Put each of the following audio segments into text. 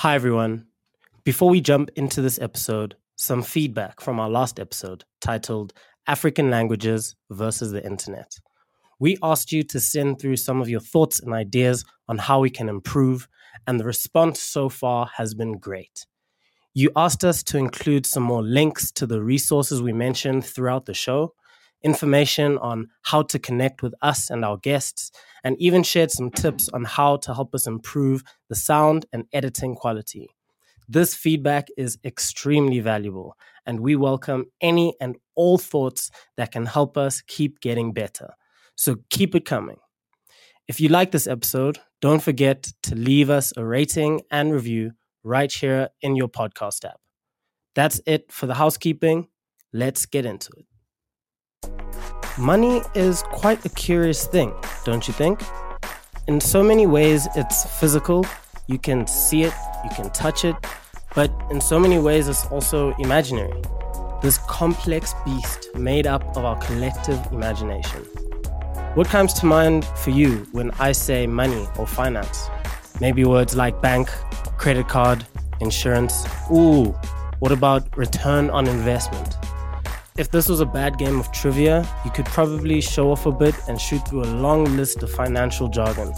Hi, everyone. Before we jump into this episode, some feedback from our last episode titled African Languages versus the Internet. We asked you to send through some of your thoughts and ideas on how we can improve, and the response so far has been great. You asked us to include some more links to the resources we mentioned throughout the show, information on how to connect with us and our guests, and even shared some tips on how to help us improve the sound and editing quality. This feedback is extremely valuable, and we welcome any and all thoughts that can help us keep getting better. So keep it coming. If you like this episode, don't forget to leave us a rating and review right here in your podcast app. That's it for the housekeeping. Let's get into it. Money is quite a curious thing, don't you think? In so many ways, it's physical. You can see it, you can touch it, but in so many ways, it's also imaginary. This complex beast made up of our collective imagination. What comes to mind for you when I say money or finance? Maybe words like bank, credit card, insurance. Ooh, what about return on investment? If this was a bad game of trivia, you could probably show off a bit and shoot through a long list of financial jargon.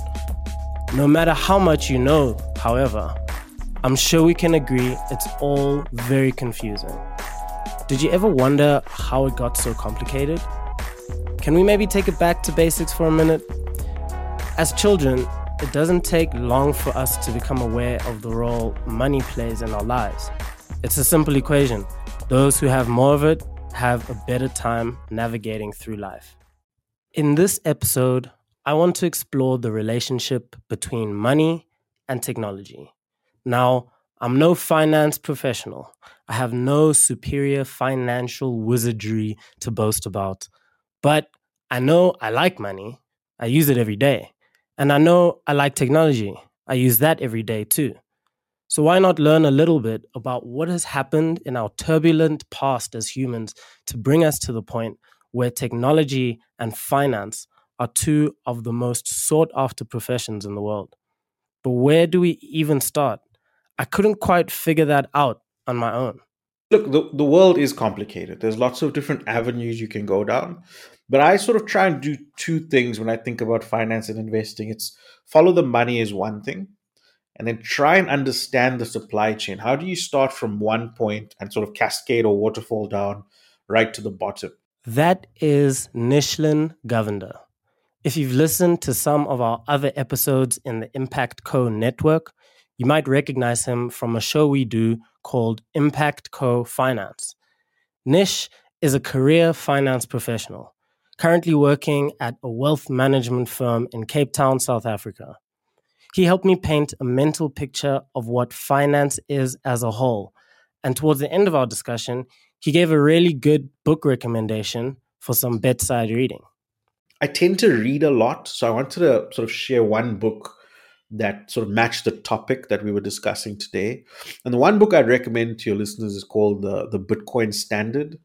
No matter how much you know, however, I'm sure we can agree it's all very confusing. Did you ever wonder how it got so complicated? Can we maybe take it back to basics for a minute? As children, it doesn't take long for us to become aware of the role money plays in our lives. It's a simple equation. Those who have more of it have a better time navigating through life. In this episode, I want to explore the relationship between money and technology. Now, I'm no finance professional. I have no superior financial wizardry to boast about, but I know I like money. I use it every day. And I know I like technology. I use that every day too. So, why not learn a little bit about what has happened in our turbulent past as humans to bring us to the point where technology and finance are two of the most sought after professions in the world? But where do we even start? I couldn't quite figure that out on my own. Look, the, the world is complicated. There's lots of different avenues you can go down. But I sort of try and do two things when I think about finance and investing. It's follow the money is one thing, and then try and understand the supply chain. How do you start from one point and sort of cascade or waterfall down right to the bottom? That is Nishlen Govender. If you've listened to some of our other episodes in the Impact Co network, you might recognize him from a show we do called Impact Co Finance. Nish is a career finance professional, currently working at a wealth management firm in Cape Town, South Africa. He helped me paint a mental picture of what finance is as a whole. And towards the end of our discussion, he gave a really good book recommendation for some bedside reading. I tend to read a lot, so I wanted to sort of share one book that sort of matched the topic that we were discussing today. And the one book I'd recommend to your listeners is called the the Bitcoin Standard.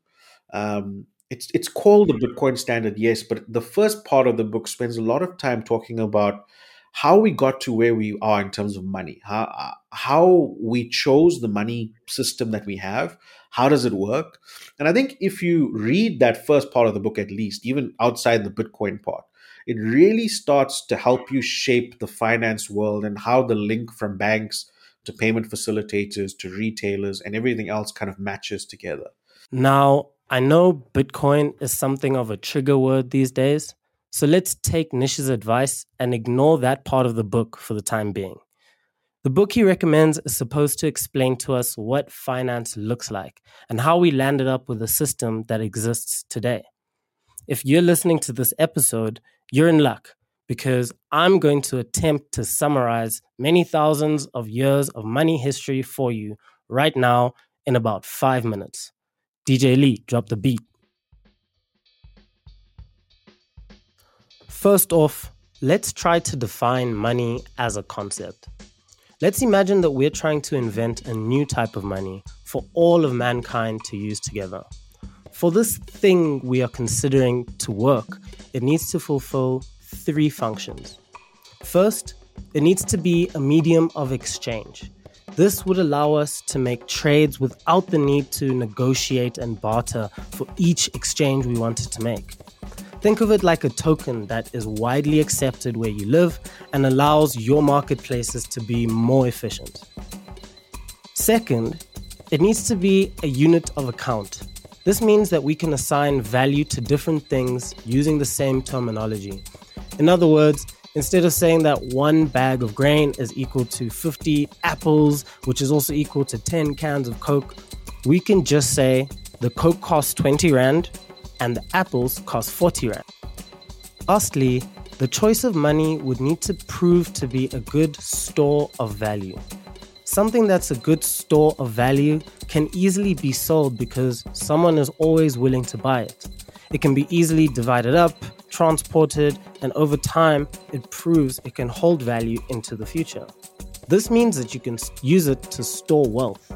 Um, it's it's called the Bitcoin Standard, yes, but the first part of the book spends a lot of time talking about how we got to where we are in terms of money, how how we chose the money system that we have, how does it work, and I think if you read that first part of the book at least, even outside the Bitcoin part, it really starts to help you shape the finance world and how the link from banks to payment facilitators to retailers and everything else kind of matches together. Now, I know Bitcoin is something of a trigger word these days. So let's take Nish's advice and ignore that part of the book for the time being. The book he recommends is supposed to explain to us what finance looks like and how we landed up with a system that exists today. If you're listening to this episode, you're in luck because I'm going to attempt to summarize many thousands of years of money history for you right now in about five minutes. DJ Lee, drop the beat. First off, let's try to define money as a concept. Let's imagine that we're trying to invent a new type of money for all of mankind to use together. For this thing we are considering to work, it needs to fulfill three functions. First, it needs to be a medium of exchange. This would allow us to make trades without the need to negotiate and barter for each exchange we wanted to make. Think of it like a token that is widely accepted where you live and allows your marketplaces to be more efficient. Second, it needs to be a unit of account. This means that we can assign value to different things using the same terminology. In other words, instead of saying that one bag of grain is equal to 50 apples, which is also equal to 10 cans of Coke, we can just say the Coke costs 20 Rand and the apples cost 40 Rand. Lastly, the choice of money would need to prove to be a good store of value. Something that's a good store of value can easily be sold because someone is always willing to buy it. It can be easily divided up, transported, and over time, it proves it can hold value into the future. This means that you can use it to store wealth.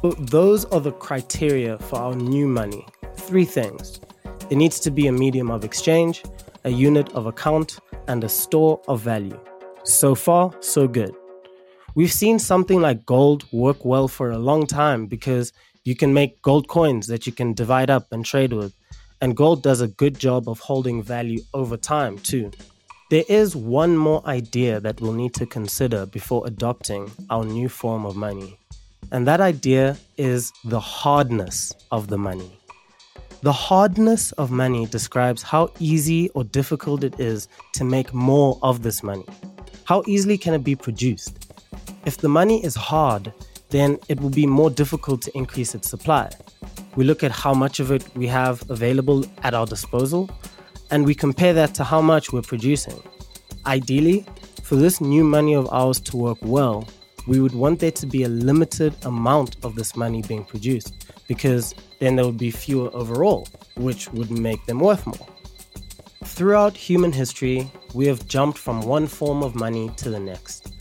But those are the criteria for our new money. Three things it needs to be a medium of exchange, a unit of account, and a store of value. So far, so good. We've seen something like gold work well for a long time because you can make gold coins that you can divide up and trade with. And gold does a good job of holding value over time, too. There is one more idea that we'll need to consider before adopting our new form of money. And that idea is the hardness of the money. The hardness of money describes how easy or difficult it is to make more of this money. How easily can it be produced? If the money is hard, then it will be more difficult to increase its supply. We look at how much of it we have available at our disposal, and we compare that to how much we're producing. Ideally, for this new money of ours to work well, we would want there to be a limited amount of this money being produced because then there would be fewer overall, which would make them worth more. Throughout human history, we have jumped from one form of money to the next.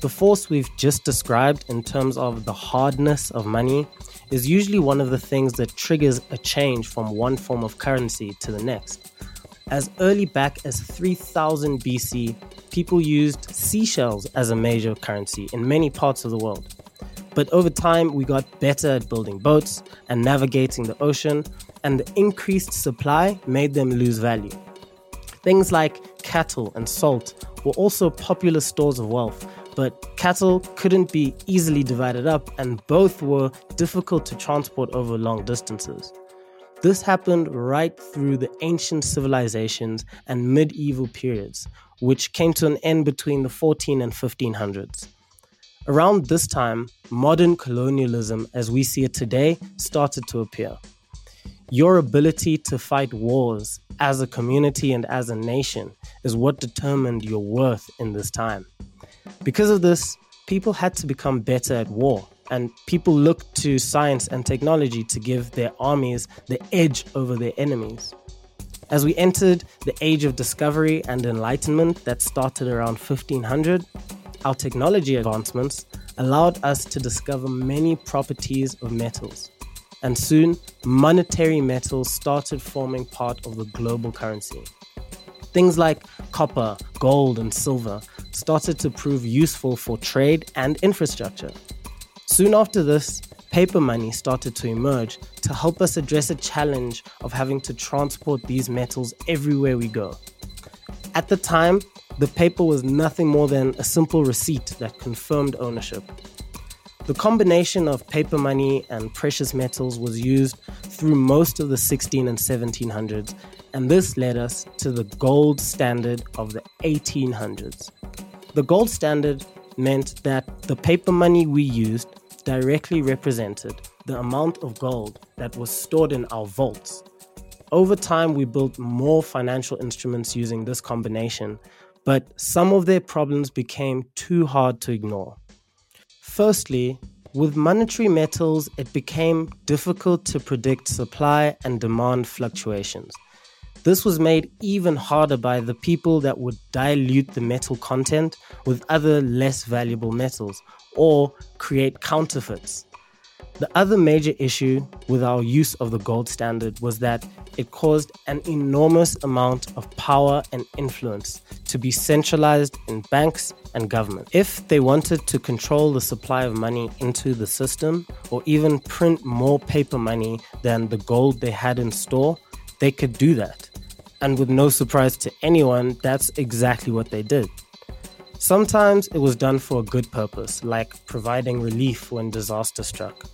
The force we've just described in terms of the hardness of money is usually one of the things that triggers a change from one form of currency to the next. As early back as 3000 BC, people used seashells as a major currency in many parts of the world. But over time, we got better at building boats and navigating the ocean, and the increased supply made them lose value. Things like cattle and salt were also popular stores of wealth, but cattle couldn't be easily divided up, and both were difficult to transport over long distances. This happened right through the ancient civilizations and medieval periods, which came to an end between the 14 and 1500s. Around this time, modern colonialism as we see it today started to appear. Your ability to fight wars as a community and as a nation is what determined your worth in this time. Because of this, people had to become better at war, and people looked to science and technology to give their armies the edge over their enemies. As we entered the age of discovery and enlightenment that started around 1500, our technology advancements allowed us to discover many properties of metals. And soon, monetary metals started forming part of the global currency. Things like copper, gold, and silver started to prove useful for trade and infrastructure. Soon after this, paper money started to emerge to help us address a challenge of having to transport these metals everywhere we go. At the time, the paper was nothing more than a simple receipt that confirmed ownership. The combination of paper money and precious metals was used through most of the 16 and 1700s and this led us to the gold standard of the 1800s. The gold standard meant that the paper money we used directly represented the amount of gold that was stored in our vaults. Over time, we built more financial instruments using this combination, but some of their problems became too hard to ignore. Firstly, with monetary metals, it became difficult to predict supply and demand fluctuations. This was made even harder by the people that would dilute the metal content with other less valuable metals or create counterfeits. The other major issue with our use of the gold standard was that it caused an enormous amount of power and influence to be centralized in banks and government. If they wanted to control the supply of money into the system or even print more paper money than the gold they had in store, they could do that. And with no surprise to anyone, that's exactly what they did. Sometimes it was done for a good purpose, like providing relief when disaster struck.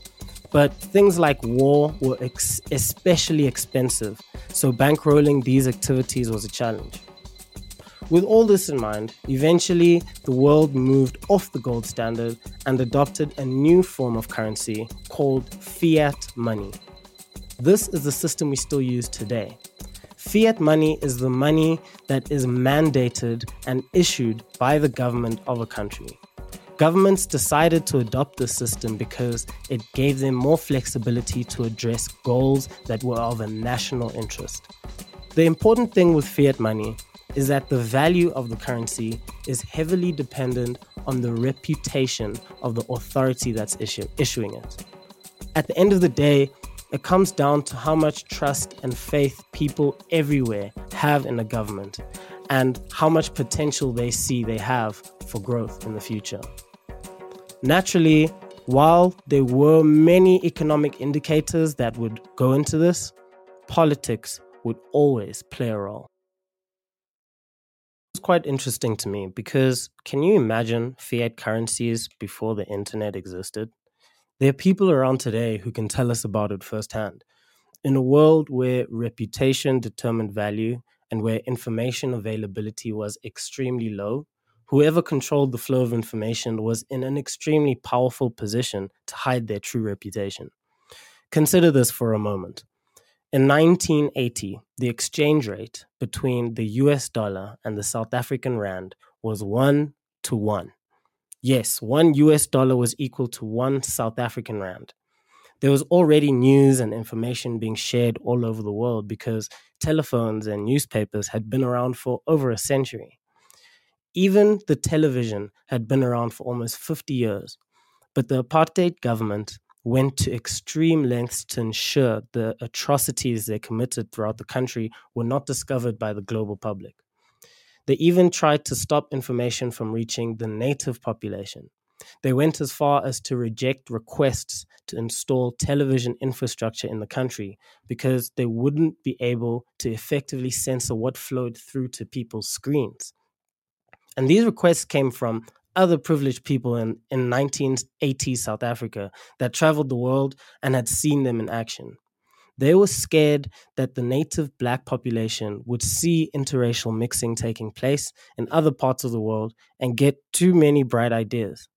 But things like war were ex- especially expensive, so bankrolling these activities was a challenge. With all this in mind, eventually the world moved off the gold standard and adopted a new form of currency called fiat money. This is the system we still use today. Fiat money is the money that is mandated and issued by the government of a country. Governments decided to adopt this system because it gave them more flexibility to address goals that were of a national interest. The important thing with fiat money is that the value of the currency is heavily dependent on the reputation of the authority that's issuing it. At the end of the day, it comes down to how much trust and faith people everywhere have in the government and how much potential they see they have for growth in the future. Naturally, while there were many economic indicators that would go into this, politics would always play a role. It's quite interesting to me because can you imagine fiat currencies before the internet existed? There are people around today who can tell us about it firsthand. In a world where reputation determined value and where information availability was extremely low, whoever controlled the flow of information was in an extremely powerful position to hide their true reputation. Consider this for a moment. In 1980, the exchange rate between the US dollar and the South African rand was 1 to 1. Yes, one US dollar was equal to one South African rand. There was already news and information being shared all over the world because telephones and newspapers had been around for over a century. Even the television had been around for almost 50 years, but the apartheid government went to extreme lengths to ensure the atrocities they committed throughout the country were not discovered by the global public. They even tried to stop information from reaching the native population. They went as far as to reject requests to install television infrastructure in the country because they wouldn't be able to effectively censor what flowed through to people's screens. And these requests came from other privileged people in, in 1980s South Africa that traveled the world and had seen them in action. They were scared that the native black population would see interracial mixing taking place in other parts of the world and get too many bright ideas.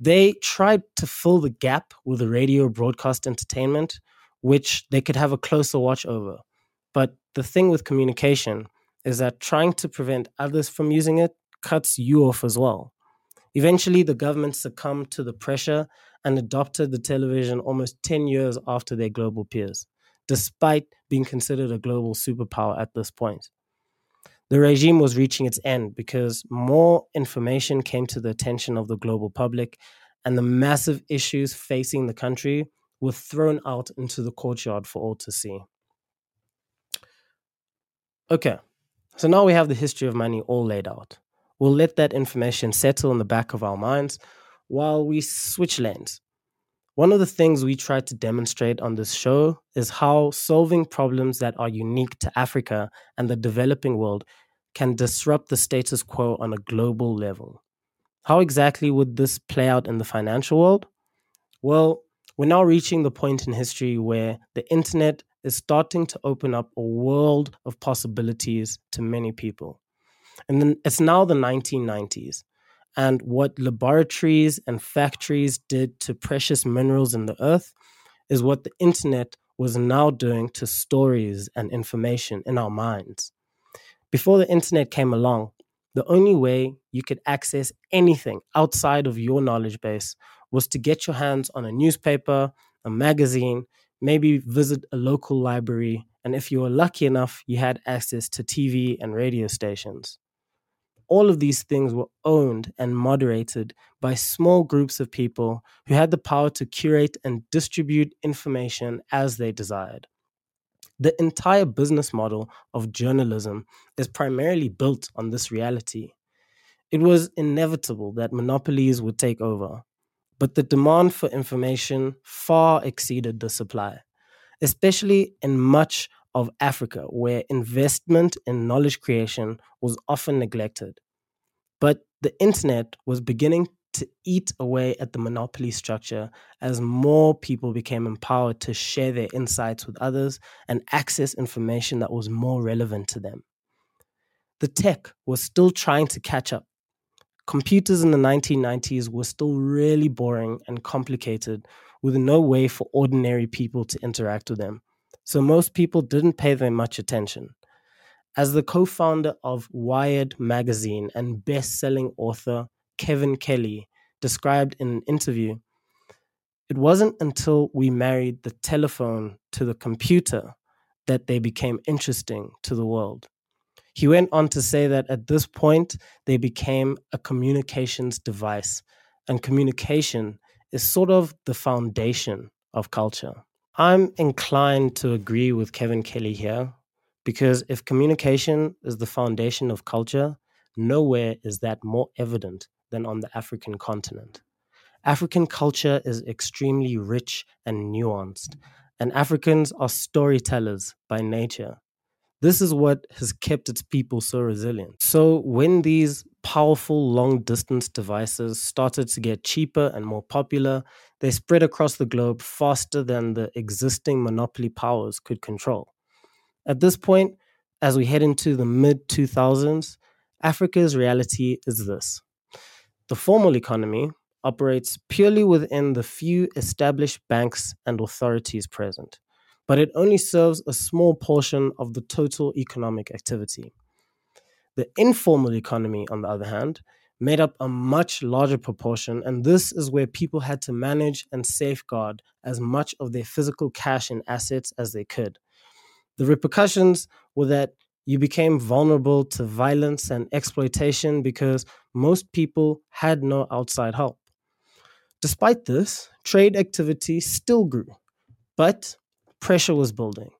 They tried to fill the gap with a radio broadcast entertainment, which they could have a closer watch over. But the thing with communication is that trying to prevent others from using it cuts you off as well. Eventually, the government succumbed to the pressure and adopted the television almost 10 years after their global peers, despite being considered a global superpower at this point. The regime was reaching its end because more information came to the attention of the global public, and the massive issues facing the country were thrown out into the courtyard for all to see. Okay, so now we have the history of money all laid out. We'll let that information settle in the back of our minds while we switch lanes. One of the things we try to demonstrate on this show is how solving problems that are unique to Africa and the developing world can disrupt the status quo on a global level. How exactly would this play out in the financial world? Well, we're now reaching the point in history where the internet is starting to open up a world of possibilities to many people. And then it's now the 1990s. And what laboratories and factories did to precious minerals in the earth is what the internet was now doing to stories and information in our minds. Before the internet came along, the only way you could access anything outside of your knowledge base was to get your hands on a newspaper, a magazine, maybe visit a local library, and if you were lucky enough, you had access to TV and radio stations. All of these things were owned and moderated by small groups of people who had the power to curate and distribute information as they desired. The entire business model of journalism is primarily built on this reality. It was inevitable that monopolies would take over, but the demand for information far exceeded the supply, especially in much of Africa, where investment in knowledge creation was often neglected. But the internet was beginning to eat away at the monopoly structure as more people became empowered to share their insights with others and access information that was more relevant to them. The tech was still trying to catch up. Computers in the 1990s were still really boring and complicated, with no way for ordinary people to interact with them. So most people didn't pay them much attention. As the co founder of Wired magazine and best selling author Kevin Kelly described in an interview, it wasn't until we married the telephone to the computer that they became interesting to the world. He went on to say that at this point, they became a communications device, and communication is sort of the foundation of culture. I'm inclined to agree with Kevin Kelly here because if communication is the foundation of culture, nowhere is that more evident than on the African continent. African culture is extremely rich and nuanced, and Africans are storytellers by nature. This is what has kept its people so resilient. So, when these powerful long distance devices started to get cheaper and more popular, they spread across the globe faster than the existing monopoly powers could control. At this point, as we head into the mid 2000s, Africa's reality is this the formal economy operates purely within the few established banks and authorities present, but it only serves a small portion of the total economic activity. The informal economy, on the other hand, made up a much larger proportion, and this is where people had to manage and safeguard as much of their physical cash and assets as they could. The repercussions were that you became vulnerable to violence and exploitation because most people had no outside help. Despite this, trade activity still grew, but pressure was building,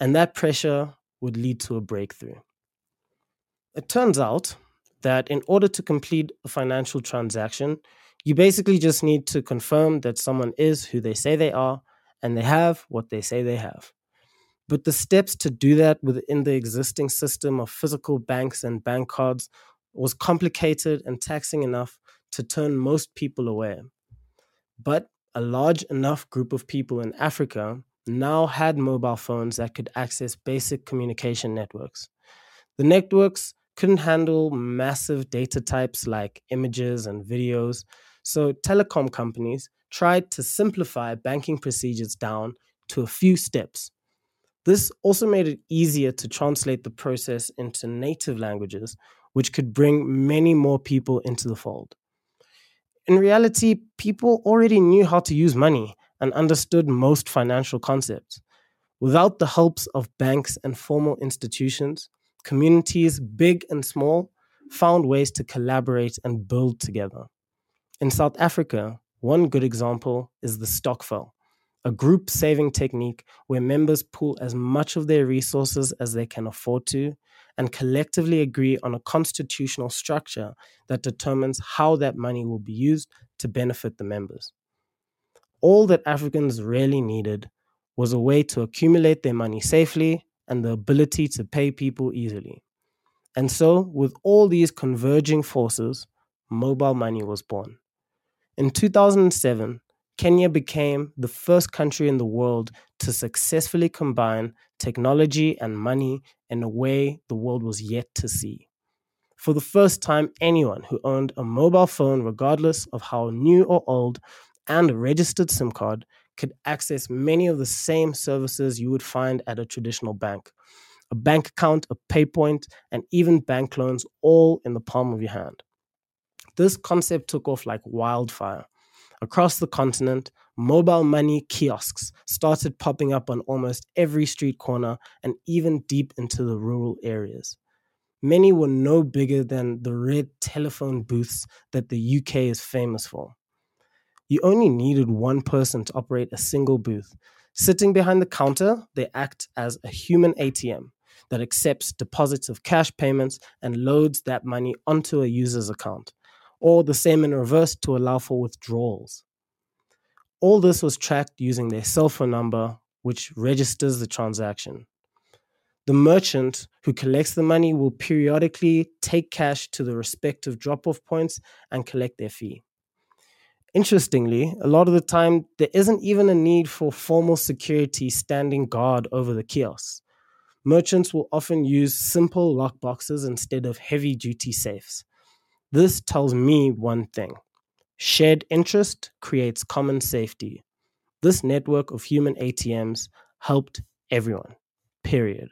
and that pressure would lead to a breakthrough. It turns out that in order to complete a financial transaction, you basically just need to confirm that someone is who they say they are and they have what they say they have. But the steps to do that within the existing system of physical banks and bank cards was complicated and taxing enough to turn most people away. But a large enough group of people in Africa now had mobile phones that could access basic communication networks. The networks couldn't handle massive data types like images and videos, so telecom companies tried to simplify banking procedures down to a few steps this also made it easier to translate the process into native languages, which could bring many more people into the fold. In reality, people already knew how to use money and understood most financial concepts. Without the helps of banks and formal institutions, communities, big and small, found ways to collaborate and build together. In South Africa, one good example is the stokvel, a group saving technique where members pool as much of their resources as they can afford to and collectively agree on a constitutional structure that determines how that money will be used to benefit the members. All that Africans really needed was a way to accumulate their money safely and the ability to pay people easily. And so, with all these converging forces, mobile money was born. In 2007, Kenya became the first country in the world to successfully combine technology and money in a way the world was yet to see. For the first time, anyone who owned a mobile phone, regardless of how new or old, and a registered SIM card could access many of the same services you would find at a traditional bank a bank account, a pay point, and even bank loans all in the palm of your hand. This concept took off like wildfire Across the continent, mobile money kiosks started popping up on almost every street corner and even deep into the rural areas. many were no bigger than the red telephone booths that the UK is famous for. You only needed one person to operate a single booth. Sitting behind the counter, they act as a human ATM that accepts deposits of cash payments and loads that money onto a user's account, or the same in reverse to allow for withdrawals. All this was tracked using their cell phone number, which registers the transaction. The merchant who collects the money will periodically take cash to the respective drop off points and collect their fee. Interestingly, a lot of the time, there isn't even a need for formal security standing guard over the kiosks. Merchants will often use simple lock boxes instead of heavy duty safes. This tells me one thing shared interest creates common safety. This network of human ATMs helped everyone, period.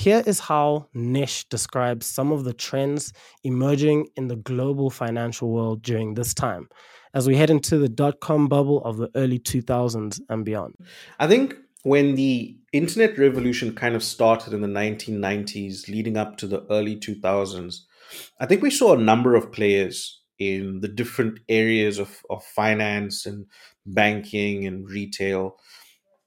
Here is how Nish describes some of the trends emerging in the global financial world during this time as we head into the dot com bubble of the early 2000s and beyond. I think when the internet revolution kind of started in the 1990s, leading up to the early 2000s, I think we saw a number of players in the different areas of, of finance and banking and retail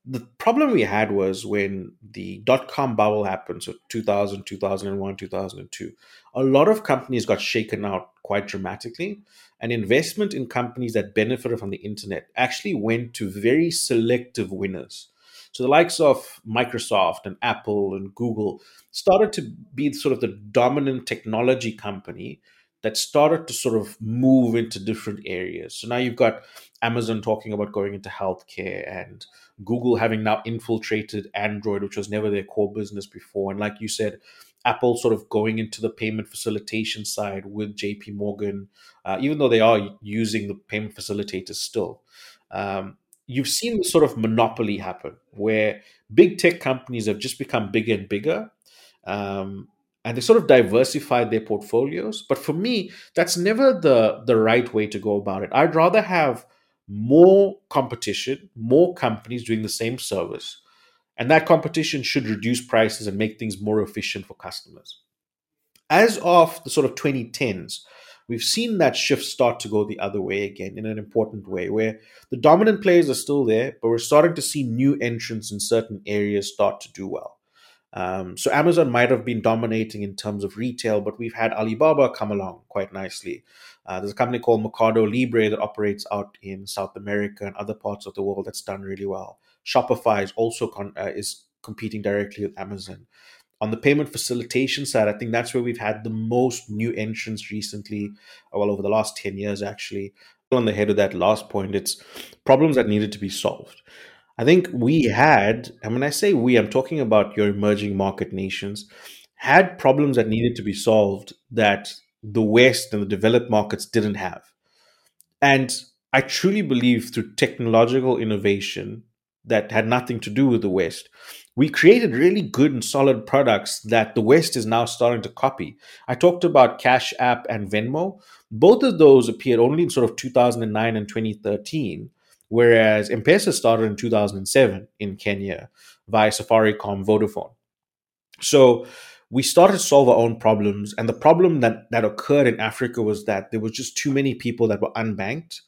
the problem we had was when the dot com bubble happened, so 2000, 2001, 2002, a lot of companies got shaken out quite dramatically. And investment in companies that benefited from the internet actually went to very selective winners. So the likes of Microsoft and Apple and Google started to be sort of the dominant technology company that started to sort of move into different areas. So now you've got Amazon talking about going into healthcare and Google having now infiltrated Android, which was never their core business before. And like you said, Apple sort of going into the payment facilitation side with JP Morgan, uh, even though they are using the payment facilitators still. Um, you've seen this sort of monopoly happen where big tech companies have just become bigger and bigger. Um, and they sort of diversified their portfolios. But for me, that's never the the right way to go about it. I'd rather have more competition, more companies doing the same service, and that competition should reduce prices and make things more efficient for customers. As of the sort of 2010s, we've seen that shift start to go the other way again in an important way, where the dominant players are still there, but we're starting to see new entrants in certain areas start to do well. Um, so Amazon might have been dominating in terms of retail, but we've had Alibaba come along quite nicely. Uh, there's a company called Mercado Libre that operates out in South America and other parts of the world that's done really well. Shopify is also con- uh, is competing directly with Amazon. On the payment facilitation side, I think that's where we've had the most new entrants recently, well over the last ten years actually. On the head of that last point, it's problems that needed to be solved. I think we had, and when I say we, I'm talking about your emerging market nations, had problems that needed to be solved that the West and the developed markets didn't have. And I truly believe through technological innovation that had nothing to do with the West, we created really good and solid products that the West is now starting to copy. I talked about Cash App and Venmo. Both of those appeared only in sort of 2009 and 2013 whereas M-Pesa started in 2007 in Kenya via Safaricom Vodafone. So we started to solve our own problems, and the problem that that occurred in Africa was that there was just too many people that were unbanked,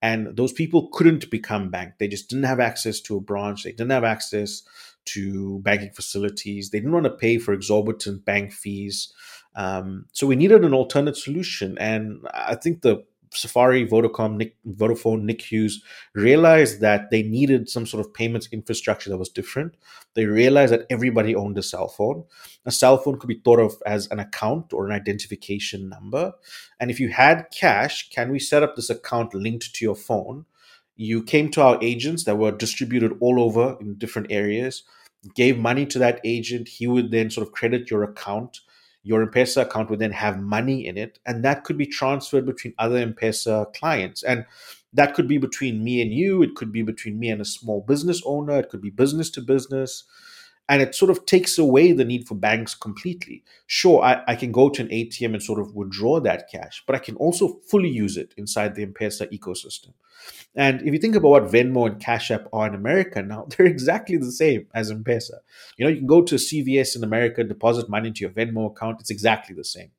and those people couldn't become banked. They just didn't have access to a branch. They didn't have access to banking facilities. They didn't want to pay for exorbitant bank fees. Um, so we needed an alternate solution, and I think the Safari, Vodacom, Nick, Vodafone, Nick Hughes realized that they needed some sort of payments infrastructure that was different. They realized that everybody owned a cell phone. A cell phone could be thought of as an account or an identification number. And if you had cash, can we set up this account linked to your phone? You came to our agents that were distributed all over in different areas, gave money to that agent. He would then sort of credit your account your M-Pesa account would then have money in it, and that could be transferred between other M-Pesa clients. And that could be between me and you, it could be between me and a small business owner, it could be business to business. And it sort of takes away the need for banks completely. Sure, I, I can go to an ATM and sort of withdraw that cash, but I can also fully use it inside the M Pesa ecosystem. And if you think about what Venmo and Cash App are in America now, they're exactly the same as M Pesa. You know, you can go to CVS in America, deposit money into your Venmo account. It's exactly the same.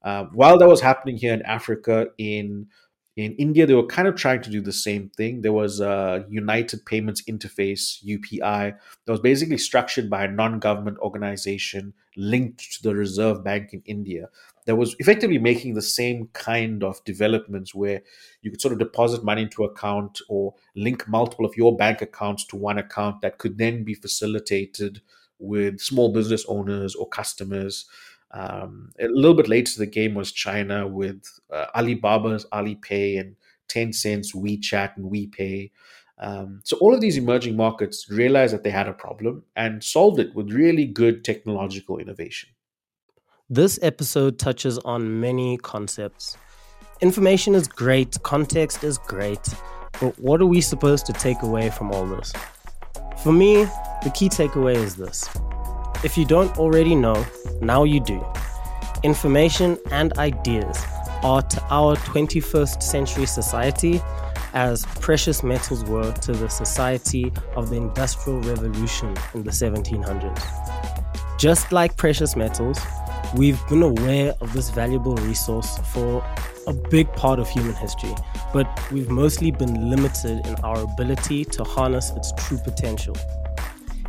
Uh, while that was happening here in Africa, in in India, they were kind of trying to do the same thing. There was a United Payments Interface (UPI) that was basically structured by a non-government organization linked to the Reserve Bank in India. That was effectively making the same kind of developments where you could sort of deposit money into account or link multiple of your bank accounts to one account that could then be facilitated with small business owners or customers. Um, a little bit later the game was China with uh, Alibaba's Alipay and Tencent's WeChat and WePay. Um, so all of these emerging markets realized that they had a problem and solved it with really good technological innovation. This episode touches on many concepts. Information is great, context is great, but what are we supposed to take away from all this? For me, the key takeaway is this if you don't already know, now you do. Information and ideas are to our 21st century society as precious metals were to the society of the Industrial Revolution in the 1700s. Just like precious metals, we've been aware of this valuable resource for a big part of human history, but we've mostly been limited in our ability to harness its true potential.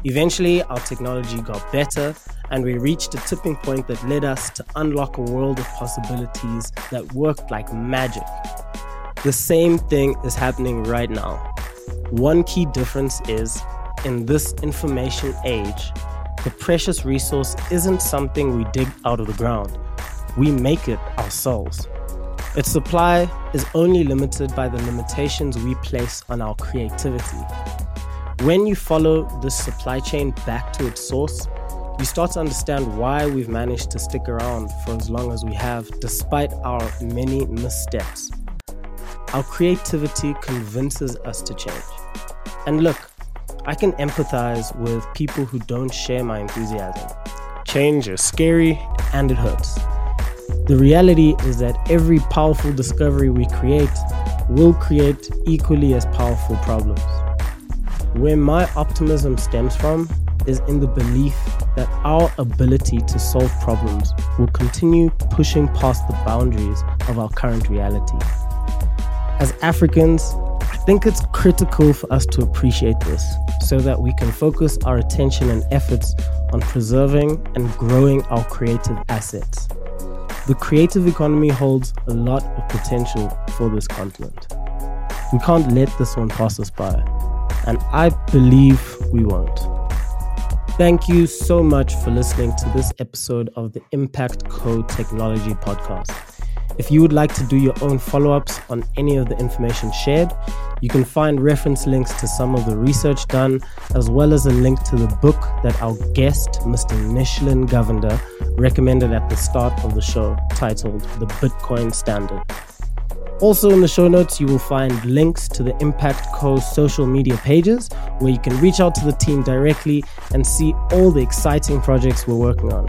Eventually, our technology got better, and we reached a tipping point that led us to unlock a world of possibilities that worked like magic. The same thing is happening right now. One key difference is in this information age, the precious resource isn't something we dig out of the ground, we make it ourselves. Its supply is only limited by the limitations we place on our creativity. When you follow this supply chain back to its source, you start to understand why we've managed to stick around for as long as we have, despite our many missteps. Our creativity convinces us to change. And look, I can empathize with people who don't share my enthusiasm. Change is scary and it hurts. The reality is that every powerful discovery we create will create equally as powerful problems. Where my optimism stems from is in the belief that our ability to solve problems will continue pushing past the boundaries of our current reality. As Africans, I think it's critical for us to appreciate this so that we can focus our attention and efforts on preserving and growing our creative assets. The creative economy holds a lot of potential for this continent. We can't let this one pass us by and I believe we won't. Thank you so much for listening to this episode of the Impact Co Technology Podcast. If you would like to do your own follow ups on any of the information shared, you can find reference links to some of the research done, as well as a link to the book that our guest, Mr. Nishlen Govender, recommended at the start of the show, titled The Bitcoin Standard. Also, in the show notes, you will find links to the Impact Co social media pages where you can reach out to the team directly and see all the exciting projects we're working on.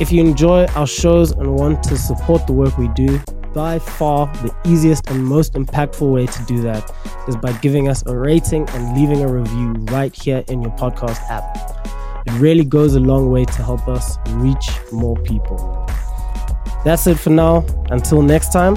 If you enjoy our shows and want to support the work we do, by far the easiest and most impactful way to do that is by giving us a rating and leaving a review right here in your podcast app. It really goes a long way to help us reach more people. That's it for now. Until next time,